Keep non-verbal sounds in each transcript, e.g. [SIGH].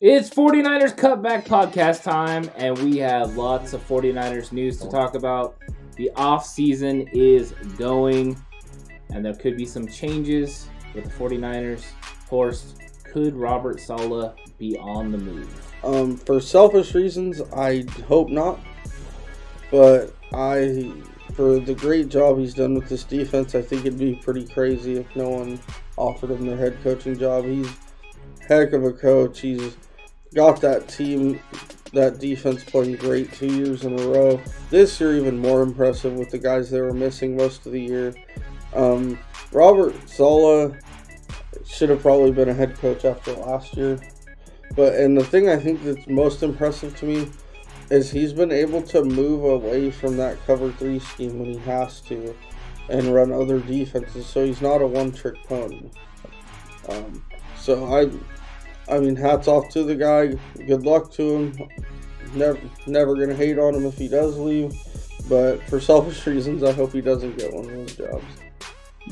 It's 49ers Cutback Podcast time, and we have lots of 49ers news to talk about. The off season is going, and there could be some changes with the 49ers. Horst, could Robert Saleh be on the move? Um, for selfish reasons, I hope not. But I, for the great job he's done with this defense, I think it'd be pretty crazy if no one offered him the head coaching job. He's heck of a coach. He's got that team, that defense playing great two years in a row. This year, even more impressive with the guys they were missing most of the year. Um, Robert Saleh should have probably been a head coach after last year. But and the thing I think that's most impressive to me is he's been able to move away from that cover three scheme when he has to and run other defenses. So he's not a one trick pony. Um, so I I mean hats off to the guy. Good luck to him. Never never gonna hate on him if he does leave. But for selfish [LAUGHS] reasons I hope he doesn't get one of those jobs.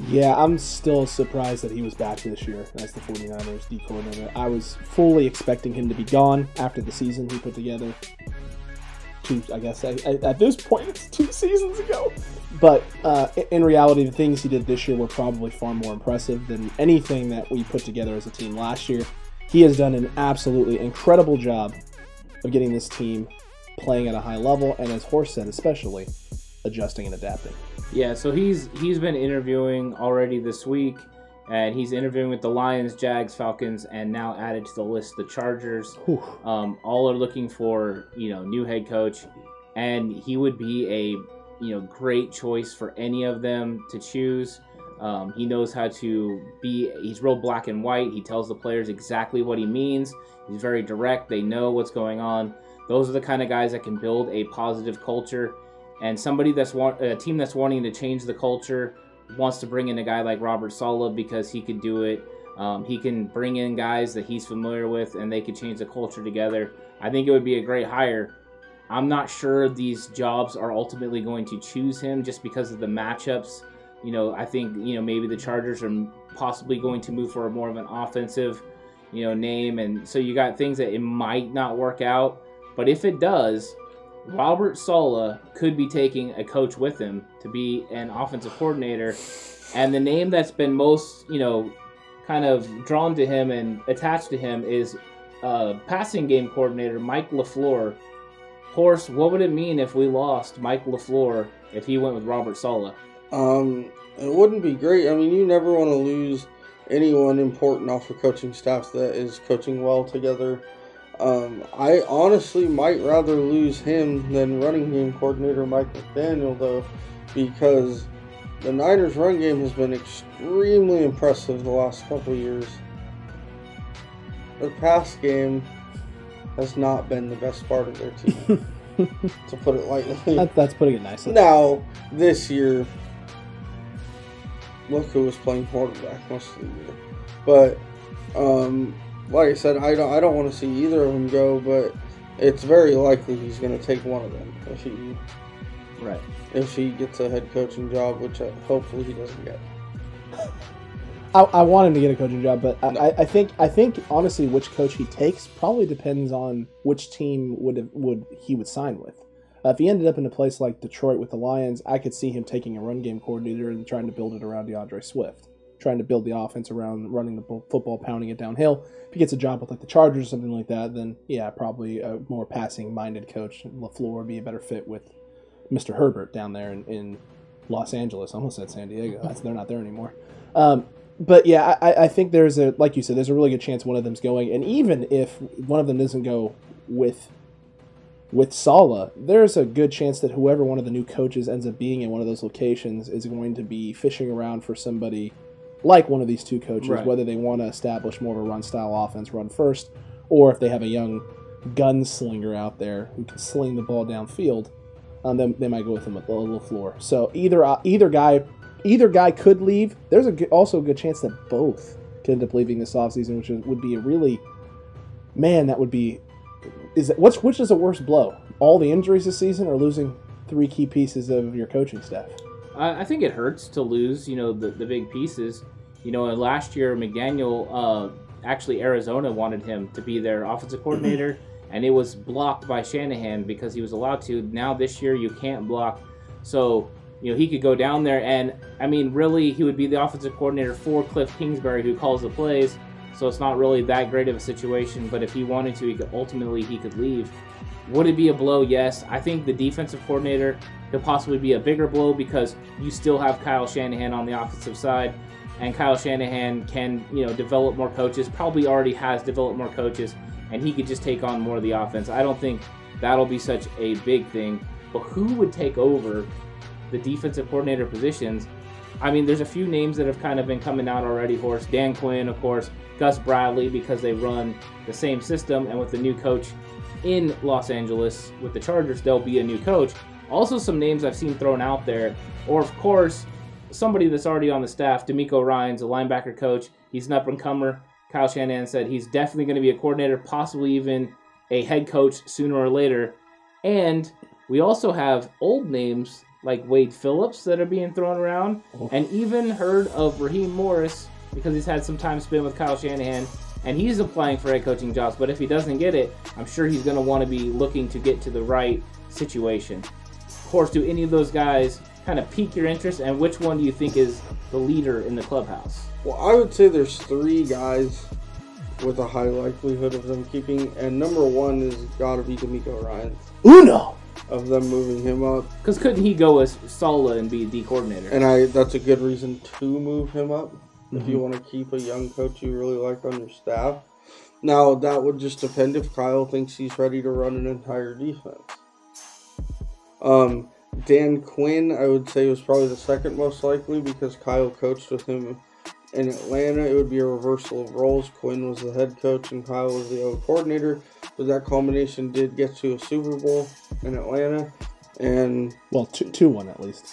Yeah, I'm still surprised that he was back this year as the 49ers D coordinator. I was fully expecting him to be gone after the season he put together. Two, I guess, I, I, at this point, it's [LAUGHS] two seasons ago. But uh, in reality, the things he did this year were probably far more impressive than anything that we put together as a team last year. He has done an absolutely incredible job of getting this team playing at a high level, and as Horst said, especially adjusting and adapting. Yeah, so he's he's been interviewing already this week, and he's interviewing with the Lions, Jags, Falcons, and now added to the list the Chargers. Um, all are looking for you know new head coach, and he would be a you know great choice for any of them to choose. Um, he knows how to be. He's real black and white. He tells the players exactly what he means. He's very direct. They know what's going on. Those are the kind of guys that can build a positive culture. And somebody that's a team that's wanting to change the culture wants to bring in a guy like Robert Saleh because he could do it. Um, he can bring in guys that he's familiar with, and they could change the culture together. I think it would be a great hire. I'm not sure these jobs are ultimately going to choose him just because of the matchups. You know, I think you know maybe the Chargers are possibly going to move for a more of an offensive, you know, name, and so you got things that it might not work out. But if it does, Robert Saleh could be taking a coach with him to be an offensive coordinator, and the name that's been most, you know, kind of drawn to him and attached to him is uh, passing game coordinator Mike LaFleur. Horst, what would it mean if we lost Mike LaFleur if he went with Robert Saleh? Um, it wouldn't be great. I mean, you never want to lose anyone important off a coaching staff that is coaching well together. Um, I honestly might rather lose him than running game coordinator Mike McDaniel, though, because the Niners' run game has been extremely impressive the last couple years. Their pass game has not been the best part of their team, [LAUGHS] to put it lightly. That, that's putting it nicely. Now, this year, look who was playing quarterback most of the year. But, um, like I said, I don't, I don't want to see either of them go, but it's very likely he's going to take one of them if he Right. if he gets a head coaching job, which uh, hopefully he doesn't get. I, I want him to get a coaching job, but I, I- I think I think honestly, which coach he takes probably depends on which team would would he would sign with. Uh, if he ended up in a place like Detroit with the Lions, I could see him taking a run game coordinator and trying to build it around D'Andre Swift, trying to build the offense around running the football, pounding it downhill. If he gets a job with like the Chargers or something like that, then yeah, probably a more passing minded coach. Lafleur would be a better fit with Mr. Herbert down there in, in Los Angeles. I almost said San Diego. That's, they're not there anymore. Um, but yeah, I, I think there's a like you said, there's a really good chance one of them's going. And even if one of them doesn't go with with Saleh, there's a good chance that whoever one of the new coaches ends up being in one of those locations is going to be fishing around for somebody like one of these two coaches, Right. whether they want to establish more of a run style offense, run first, or if they have a young gunslinger out there who can sling the ball downfield, um, then they might go with him at the little floor. So either uh, either guy either guy could leave. There's a good, also a good chance that both could end up leaving this offseason, which would be a really man. That would be is that what's which is a worse blow? All the injuries this season, or losing three key pieces of your coaching staff? I I think it hurts to lose, you know, the, the big pieces. You know, last year McDaniel, uh, actually Arizona wanted him to be their offensive coordinator, and it was blocked by Shanahan because he was allowed to. Now this year you can't block, so you know he could go down there, and I mean, really, he would be the offensive coordinator for Cliff Kingsbury, who calls the plays. So it's not really that great of a situation. But if he wanted to, he could ultimately he could leave. Would it be a blow? Yes. I think the defensive coordinator could possibly be a bigger blow because you still have Kyle Shanahan on the offensive side, and Kyle Shanahan can you know develop more coaches. Probably already has developed more coaches, and he could just take on more of the offense. I don't think that'll be such a big thing. But who would take over the defensive coordinator positions? I mean, there's a few names that have kind of been coming out already. Horse Dan Quinn, of course, Gus Bradley, because they run the same system, and with the new coach in Los Angeles with the Chargers, there'll be a new coach. Also, some names I've seen thrown out there, or of course, somebody that's already on the staff, DeMeco Ryans a linebacker coach. He's an up and comer. Kyle Shanahan said he's definitely going to be a coordinator, possibly even a head coach sooner or later. And we also have old names like Wade Phillips that are being thrown around, oh. and even heard of Raheem Morris because he's had some time spent with Kyle Shanahan, and he's applying for head coaching jobs. But if he doesn't get it, I'm sure he's going to want to be looking to get to the right situation. Of course, do any of those guys kind of pique your interest, and which one do you think is the leader in the clubhouse? Well, I would say there's three guys with a high likelihood of them keeping, and number one is got to be DeMeco Ryan, Uno. Of them moving him up, Because couldn't he go as Saleh and be D coordinator? and I that's a good reason to move him up if you want to keep a young coach you really like on your staff. Now that would just depend if Kyle thinks he's ready to run an entire defense. Um, Dan Quinn, I would say, was probably the second most likely because Kyle coached with him in Atlanta. It would be a reversal of roles. Quinn was the head coach and Kyle was the O coordinator. But that combination did get to a Super Bowl in Atlanta and Well, two, two one at least.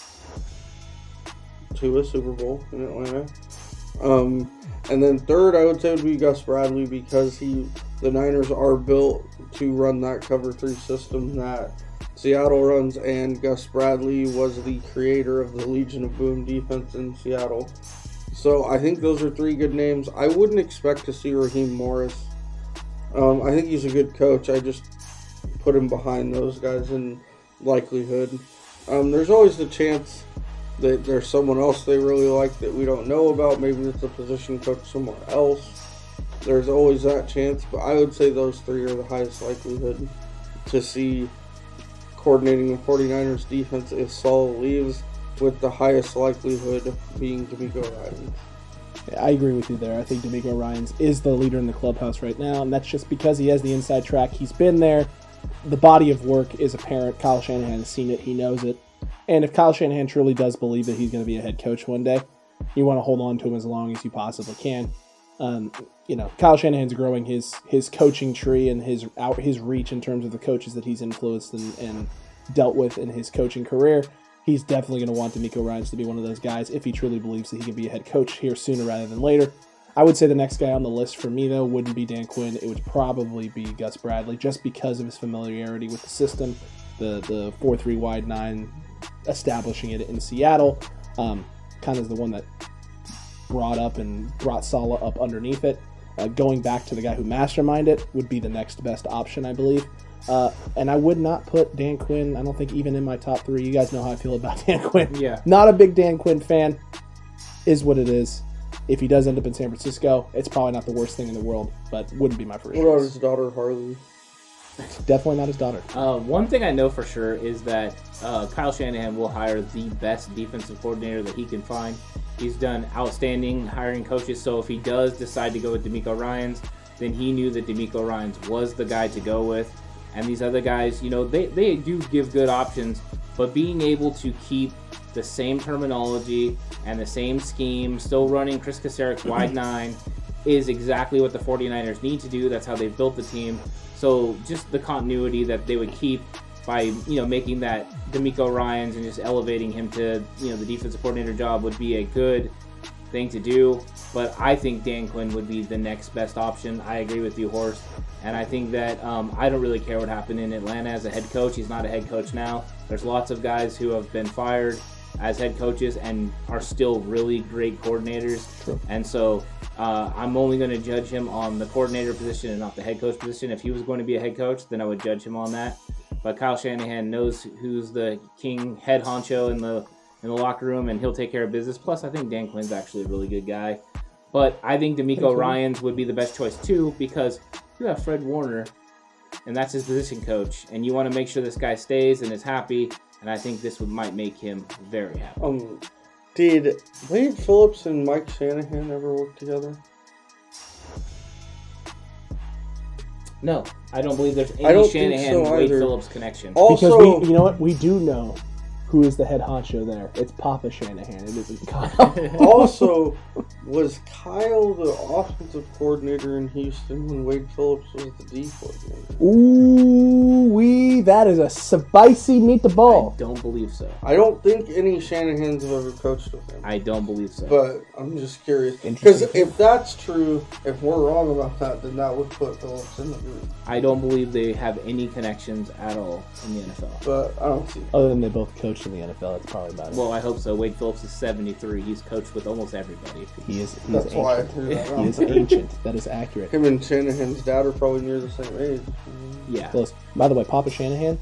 to a Super Bowl in Atlanta. Um, and then third, I would say would be Gus Bradley because he, the Niners are built to run that cover three system that Seattle runs, and Gus Bradley was the creator of the Legion of Boom defense in Seattle. So I think those are three good names. I wouldn't expect to see Raheem Morris. Um, I think he's a good coach. I just put him behind those guys in likelihood. Um, there's always the chance that there's someone else they really like that we don't know about. Maybe it's a position coach somewhere else. There's always that chance, but I would say those three are the highest likelihood to see coordinating the 49ers defense if Saul leaves, with the highest likelihood being DeMeco Ryan. I agree with you there. I think DeMeco Ryans is the leader in the clubhouse right now, and that's just because he has the inside track. He's been there. The body of work is apparent. Kyle Shanahan has seen it. He knows it. And if Kyle Shanahan truly does believe that he's going to be a head coach one day, you want to hold on to him as long as you possibly can. Um, you know, Kyle Shanahan's growing his his coaching tree and his out his reach in terms of the coaches that he's influenced and, and dealt with in his coaching career. He's definitely going to want DeMeco Ryans to be one of those guys if he truly believes that he can be a head coach here sooner rather than later. I would say the next guy on the list for me though wouldn't be Dan Quinn. It would probably be Gus Bradley, just because of his familiarity with the system, the the four three wide nine, establishing it in Seattle. Um, kind of is the one that brought up and brought Saleh up underneath it. Uh, going back to the guy who masterminded it would be the next best option, I believe. Uh, and I would not put Dan Quinn. I don't think even in my top three. You guys know how I feel about [LAUGHS] Dan Quinn. Yeah. Not a big Dan Quinn fan. Is what it is. If he does end up in San Francisco, it's probably not the worst thing in the world, but wouldn't be my first. What about choice. his daughter Harley? Definitely not his daughter. Uh, one thing I know for sure is that uh, Kyle Shanahan will hire the best defensive coordinator that he can find. He's done outstanding hiring coaches, so if he does decide to go with DeMeco Ryans, then he knew that DeMeco Ryans was the guy to go with. And these other guys, you know, they, they do give good options, but being able to keep the same terminology and the same scheme, still running Chris Kaceric's [CLEARS THROAT] wide nine, is exactly what the 49ers need to do. That's how they've built the team. So just the continuity that they would keep by you know making that DeMeco Ryans and just elevating him to you know the defensive coordinator job would be a good thing to do. But I think Dan Quinn would be the next best option. I agree with you, Horst. And I think that um, I don't really care what happened in Atlanta as a head coach. He's not a head coach now. There's lots of guys who have been fired as head coaches and are still really great coordinators. True. And so uh, I'm only going to judge him on the coordinator position and not the head coach position. If he was going to be a head coach, then I would judge him on that. But Kyle Shanahan knows who's the king head honcho in the in the locker room, and he'll take care of business. Plus, I think Dan Quinn's actually a really good guy. But I think DeMeco Thank. Ryans would be the best choice too because you have Fred Warner, and that's his position coach, and you want to make sure this guy stays and is happy. And I think this would might make him very happy. Um, did Wade Phillips and Mike Shanahan ever work together? No, I don't believe there's any I don't think Shanahan so Wade either. Phillips connection. Also, Because we, you know what, we do know who is the head honcho there. It's Papa Shanahan. It isn't Kyle. [LAUGHS] also, [LAUGHS] was Kyle the offensive coordinator in Houston when Wade Phillips was the D coordinator? Ooh, wee! That is a spicy meet the ball. I don't believe so. I don't think any Shanahans have ever coached with him. I don't believe so. But I'm just curious because if that's true, if we're wrong about that, then that would put Phillips in the group. I don't believe they have any connections at all in the NFL. But I don't see. Other than they both coached in the NFL, that's probably about it. Well, I hope so. Wade Phillips is 73. He's coached with almost everybody. he is. He's That's why I ancient. threw that He is ancient. That is accurate. Him and Shanahan's dad are probably near the same age. Yeah. Close. By the way, Papa Shanahan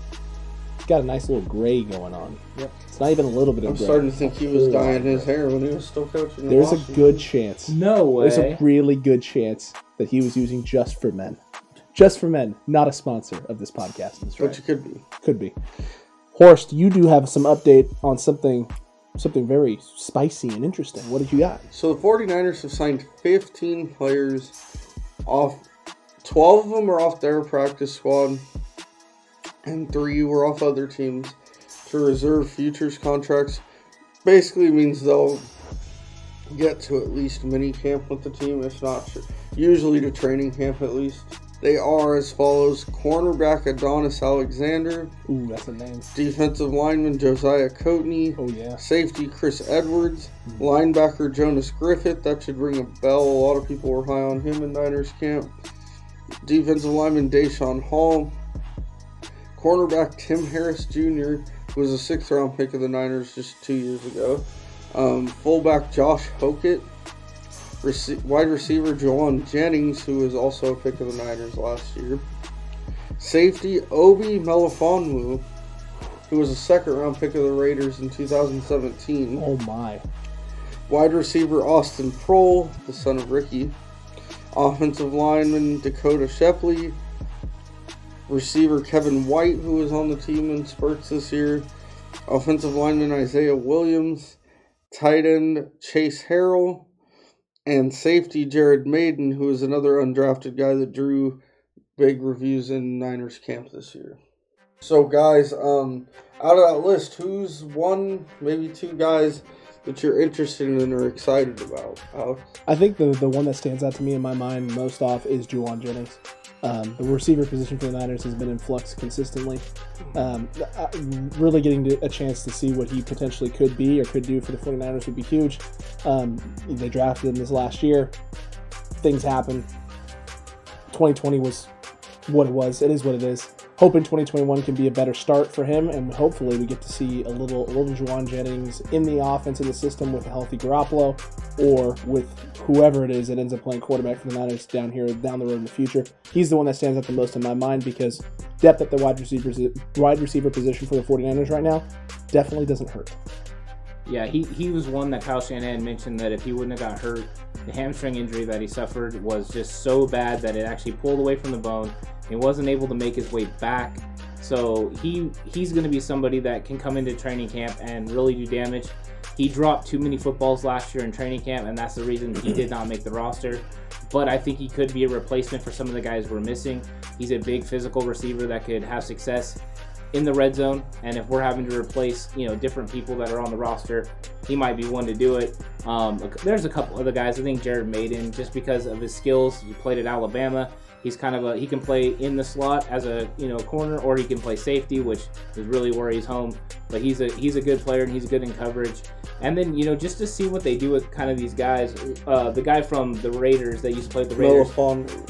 he's got a nice little gray going on. Yep. It's not even a little bit of I'm gray. starting to think he was Whole lot dyeing his hair when he was still coaching. in There's a Washington. good chance. No way. There's a really good chance that he was using just for men. Just for men, not a sponsor of this podcast. That's But right. you could be. Could be. Horst, you do have some update on something something very spicy and interesting. What did you got? So the 49ers have signed 15 players off. 12 of them are off their practice squad, and three were off other teams to reserve futures contracts. Basically means they'll get to at least mini camp with the team, if not usually to training camp at least. They are as follows: cornerback Adonis Alexander, Ooh, that's a name. defensive lineman Josiah Coatney, Oh yeah. Safety Chris Edwards, linebacker Jonas Griffith. That should ring a bell. A lot of people were high on him in Niners camp. Defensive lineman Deshaun Hall, cornerback Tim Harris Jr., who was a sixth round pick of the Niners just two years ago. Um, fullback Josh Hokit, rece- wide receiver Jauan Jennings, who was also a pick of the Niners last year. Safety Obi Melifonwu, who was a second round pick of the Raiders in 2017. Oh my. Wide receiver Austin Proehl, the son of Ricky. Offensive lineman Dakota Shepley. Receiver Kevin White, who was on the team in spurts this year. Offensive lineman Isaiah Williams. Tight end Chase Harrell. And safety Jared Mayden, who is another undrafted guy that drew big reviews in Niners camp this year. So, guys, um, out of that list, who's one, maybe two guys that you're interested in or excited about? Alex? I think the the one that stands out to me in my mind most off is Jauan Jennings. Um, the receiver position for the Niners has been in flux consistently. Um, really getting a chance to see what he potentially could be or could do for the 49ers would be huge. Um, they drafted him this last year. Things happen. 2020 was what it was. It is what it is. Hoping 2021 can be a better start for him, and hopefully we get to see a little, a little Jauan Jennings in the offense in the system with a healthy Garoppolo, or with whoever it is that ends up playing quarterback for the Niners down here down the road in the future. He's the one that stands out the most in my mind because depth at the wide receiver wide receiver position for the 49ers right now definitely doesn't hurt. Yeah, he, he was one that Kyle Shanahan mentioned that if he wouldn't have got hurt, the hamstring injury that he suffered was just so bad that it actually pulled away from the bone. He wasn't able to make his way back. So he he's going to be somebody that can come into training camp and really do damage. He dropped too many footballs last year in training camp, and that's the reason he did not make the roster. But I think he could be a replacement for some of the guys we're missing. He's a big physical receiver that could have success in the red zone, and if we're having to replace you know different people that are on the roster, he might be one to do it. Um, there's a couple other guys. I think Jared Mayden, just because of his skills, he played at Alabama. He's kind of a he can play in the slot as a you know corner, or he can play safety, which is really where he's home. But he's a he's a good player and he's good in coverage. And then you know just to see what they do with kind of these guys. Uh, the guy from the Raiders that used to play the Raiders,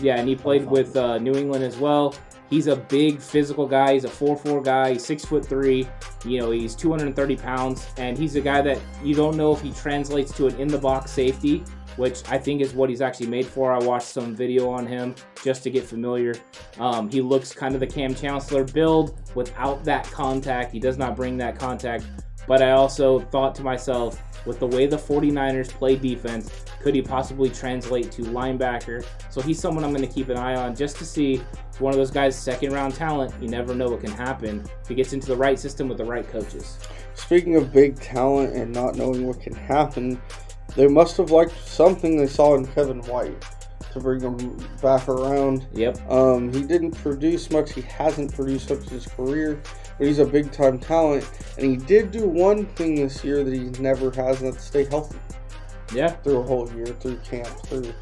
yeah, and he played with uh, New England as well. He's a big physical guy. He's a 4'4 guy. He's six foot three. You know, he's 230 pounds, and he's a guy that you don't know if he translates to an in the box safety, which I think is what he's actually made for. I watched some video on him just to get familiar. Um, he looks kind of the Kam Chancellor build without that contact. He does not bring that contact. But I also thought to myself, with the way the 49ers play defense, could he possibly translate to linebacker? So he's someone I'm going to keep an eye on just to see one of those guys, second round talent. You never know what can happen if he gets into the right system with the right coaches. Speaking of big talent and not knowing what can happen, they must have liked something they saw in Kevin White to bring him back around. Yep. Um, he didn't produce much. He hasn't produced much in his career, but he's a big time talent. And he did do one thing this year that he never has, and that's stay healthy Yeah. through a whole year, through camp, through.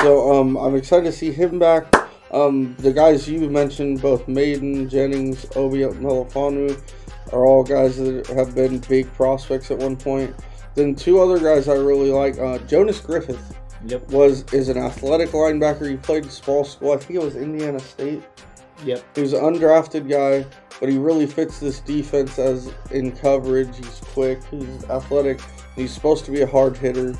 So um, I'm excited to see him back. Um, the guys you mentioned, both Mayden, Jennings, Obi Melifonwu, are all guys that have been big prospects at one point. Then two other guys I really like, uh, Jonas Griffith Yep. was is an athletic linebacker. He played small school. I think it was Indiana State. Yep. He was an undrafted guy, but he really fits this defense as in coverage. He's quick, he's athletic, he's supposed to be a hard hitter.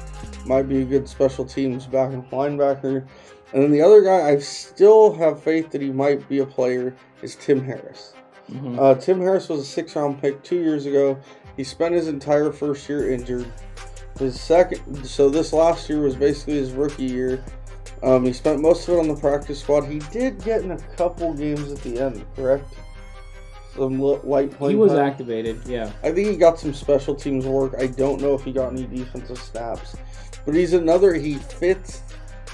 Might be a good special teams back and linebacker. And then the other guy I still have faith that he might be a player is Tim Harris. Mhm. Uh, Tim Harris was a six round pick two years ago. He spent his entire first year injured. His second, so this last year was basically his rookie year. Um, he spent most of it on the practice squad. He did get in a couple games at the end, correct? Some li- light playing. He was time. activated. Yeah. I think he got some special teams work. I don't know if he got any defensive snaps, but he's another. He fits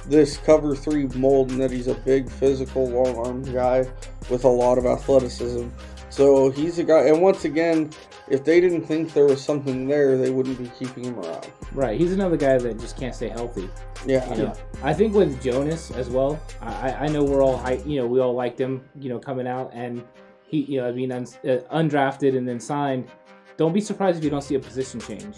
this cover three mold in that he's a big, physical, long arm guy with a lot of athleticism. So he's a guy. And once again, if they didn't think there was something there, they wouldn't be keeping him around. Right. He's another guy that just can't stay healthy. Yeah. You know, I think with Jonas as well. I, I- know we're all hy- you know we all liked him you know coming out and he you know mean un, uh, undrafted and then signed. Don't be surprised if you don't see a position change.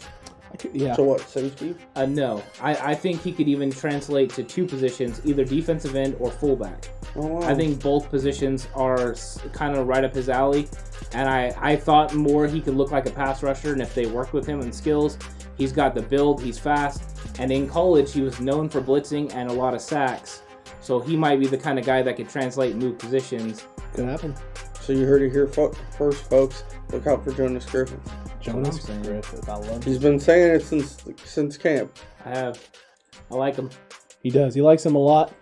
Yeah. So what? Safety? Uh, no, I, I think he could even translate to two positions, either defensive end or fullback. Oh, wow. I think both positions are kind of right up his alley, and I, I thought more he could look like a pass rusher, and if they worked with him in skills, he's got the build, he's fast, and in college he was known for blitzing and a lot of sacks, so he might be the kind of guy that could translate and move positions. Could happen. So you heard it here fo- first, folks. Look out for Jonas Griffin. Jonas I'm saying. Griffith. I love He's been saying it since since camp. I have, I like him. He does. He likes him a lot.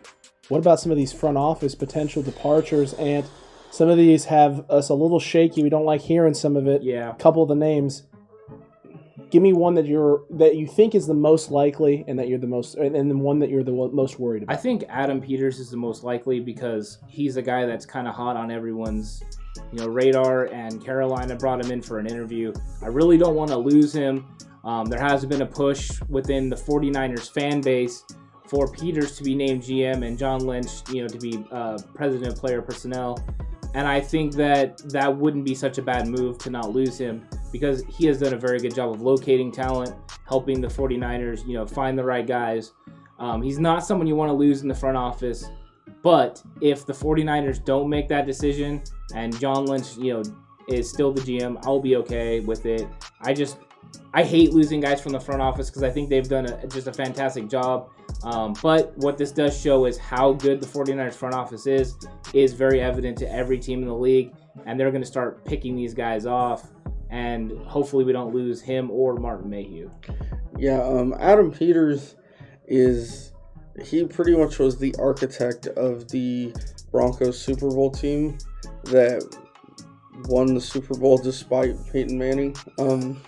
What about some of these front office potential departures? And some of these have us a little shaky. We don't like hearing some of it. Yeah. A couple of the names. Give me one that you're that you think is the most likely, and that you're the most, and then one that you're the most worried about. I think Adam Peters is the most likely because he's a guy that's kind of hot on everyone's, you know, radar. And Carolina brought him in for an interview. I really don't want to lose him. Um, there has been a push within the 49ers fan base for Peters to be named GM and John Lynch, you know, to be uh, president of player personnel. And I think that that wouldn't be such a bad move to not lose him because he has done a very good job of locating talent, helping the 49ers, you know, find the right guys. Um, he's not someone you want to lose in the front office. But if the 49ers don't make that decision and John Lynch, you know, is still the GM, I'll be okay with it. I just I hate losing guys from the front office because I think they've done a, just a fantastic job. Um, but what this does show is how good the 49ers front office is, is very evident to every team in the league. And they're going to start picking these guys off. And hopefully we don't lose him or Martin Mayhew. Yeah, um, Adam Peters is he pretty much was the architect of the Broncos Super Bowl team that won the Super Bowl despite Peyton Manning. Um,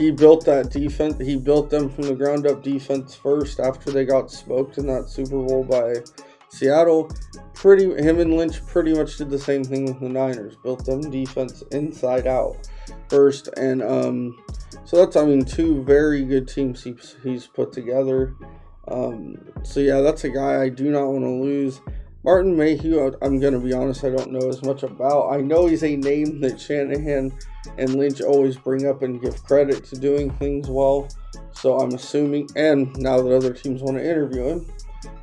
he built that defense. He built them from the ground up defense first after they got smoked in that Super Bowl by Seattle. pretty him and Lynch pretty much did the same thing with the Niners. Built them defense inside out first, and um, so that's I mean two very good teams he, he's put together. Um, so yeah, that's a guy I do not want to lose. Martin Mayhew, I'm going to be honest, I don't know as much about. I know he's a name that Shanahan and Lynch always bring up and give credit to doing things well. So I'm assuming, and now that other teams want to interview him,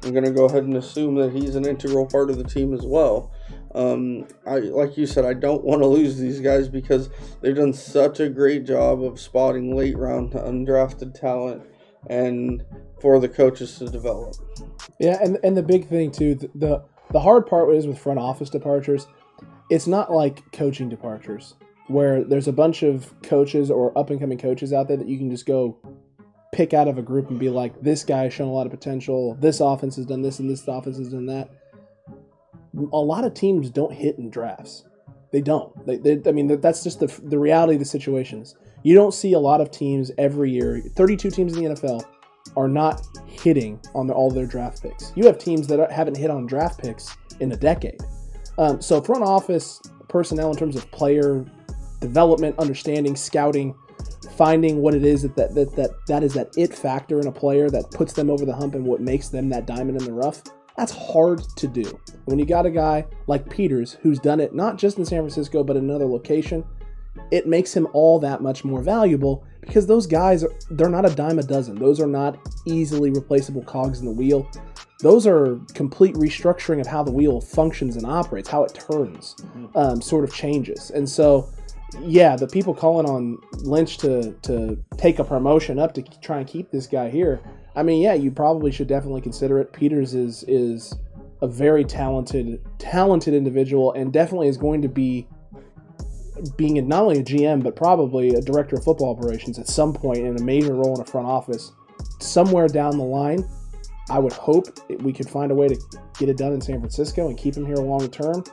I'm going to go ahead and assume that he's an integral part of the team as well. Um, I like you said, I don't want to lose these guys because they've done such a great job of spotting late round undrafted talent and for the coaches to develop. Yeah, and and the big thing too, the the, hard part is with front office departures. It's not like coaching departures where there's a bunch of coaches or up and coming coaches out there that you can just go pick out of a group and be like, this guy has shown a lot of potential. This offense has done this, and this offense has done that. A lot of teams don't hit in drafts. They don't. They, they, I mean, that's just the, the reality of the situations. You don't see a lot of teams every year. 32 teams in the NFL are not hitting on all their draft picks. You have teams that haven't hit on draft picks in a decade. Um, so front office personnel in terms of player development, understanding, scouting, finding what it is that that, that that that is that it factor in a player that puts them over the hump and what makes them that diamond in the rough. That's hard to do. When you got a guy like Peters who's done it not just in San Francisco but in another location, it makes him all that much more valuable because those guys they're not a dime a dozen. Those are not easily replaceable cogs in the wheel. Those are complete restructuring of how the wheel functions and operates, how it turns, um, sort of changes. And so yeah, the people calling on Lynch to to take a promotion up to try and keep this guy here. I mean, yeah, you probably should definitely consider it. Peters is is a very talented talented individual and definitely is going to be being not only a GM but probably a director of football operations at some point in a major role in a front office somewhere down the line. I would hope we could find a way to get it done in San Francisco and keep him here long term.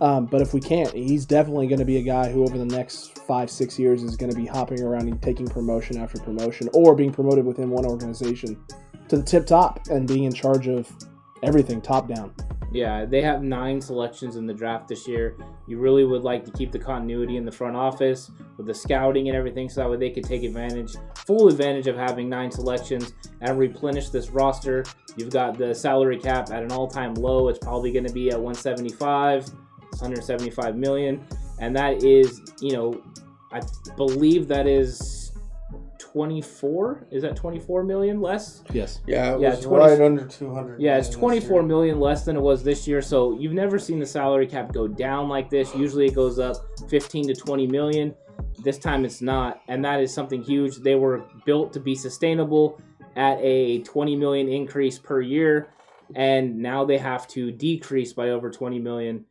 Um, but if we can't, he's definitely going to be a guy who, over the next five, six years, is going to be hopping around and taking promotion after promotion or being promoted within one organization to the tip top and being in charge of everything top down. Yeah, they have nine selections in the draft this year. You really would like to keep the continuity in the front office with the scouting and everything so that way they could take advantage, full advantage of having nine selections and replenish this roster. You've got the salary cap at an all time low. It's probably going to be at 175. 175 million, and that is, you know, I believe that is 24. Is that 24 million less? Yes. Yeah, it Yeah, was 20 right under 200. Yeah, it's million this 24 year. million less than it was this year. So you've never seen the salary cap go down like this. Usually it goes up 15 to 20 million. This time it's not, and that is something huge. They were built to be sustainable at a 20 million increase per year, and now they have to decrease by over 20 million.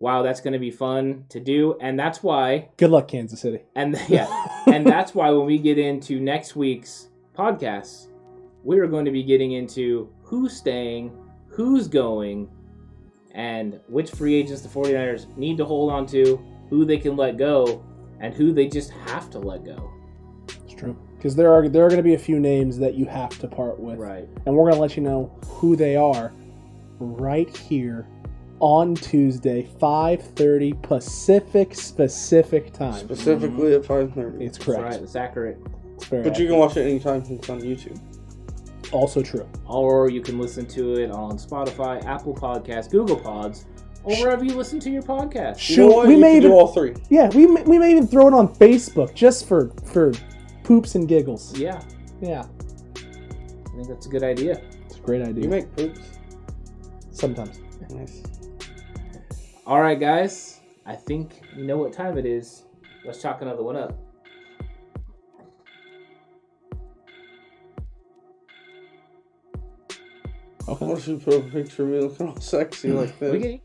Wow, that's going to be fun to do, and that's why Good luck, Kansas City. and [LAUGHS] yeah, and that's why when we get into next week's podcast, we are going to be getting into who's staying, who's going, and which free agents the 49ers need to hold on to, who they can let go, and who they just have to let go. It's true. Because there are there are going to be a few names that you have to part with, Right. and we're going to let you know who they are right here on Tuesday, 5:30 Pacific specific time. Specifically at 5:30. It's That's correct. right. It's accurate. It's very But you can watch it anytime it's on YouTube. also true. Or you can listen to it on Spotify, Apple Podcasts, Google Pods, or wherever you listen to your podcast. You know Shoot, what? we You may can do even all three. yeah we may, we may even throw it on Facebook just for for poops and giggles. Yeah, Yeah, I think that's a good idea. it's a great idea. You make poops. Sometimes. Nice. All right, guys. I think you know what time it is. Let's chalk another one up. Okay. What if you put a picture of me looking all sexy like this? We can-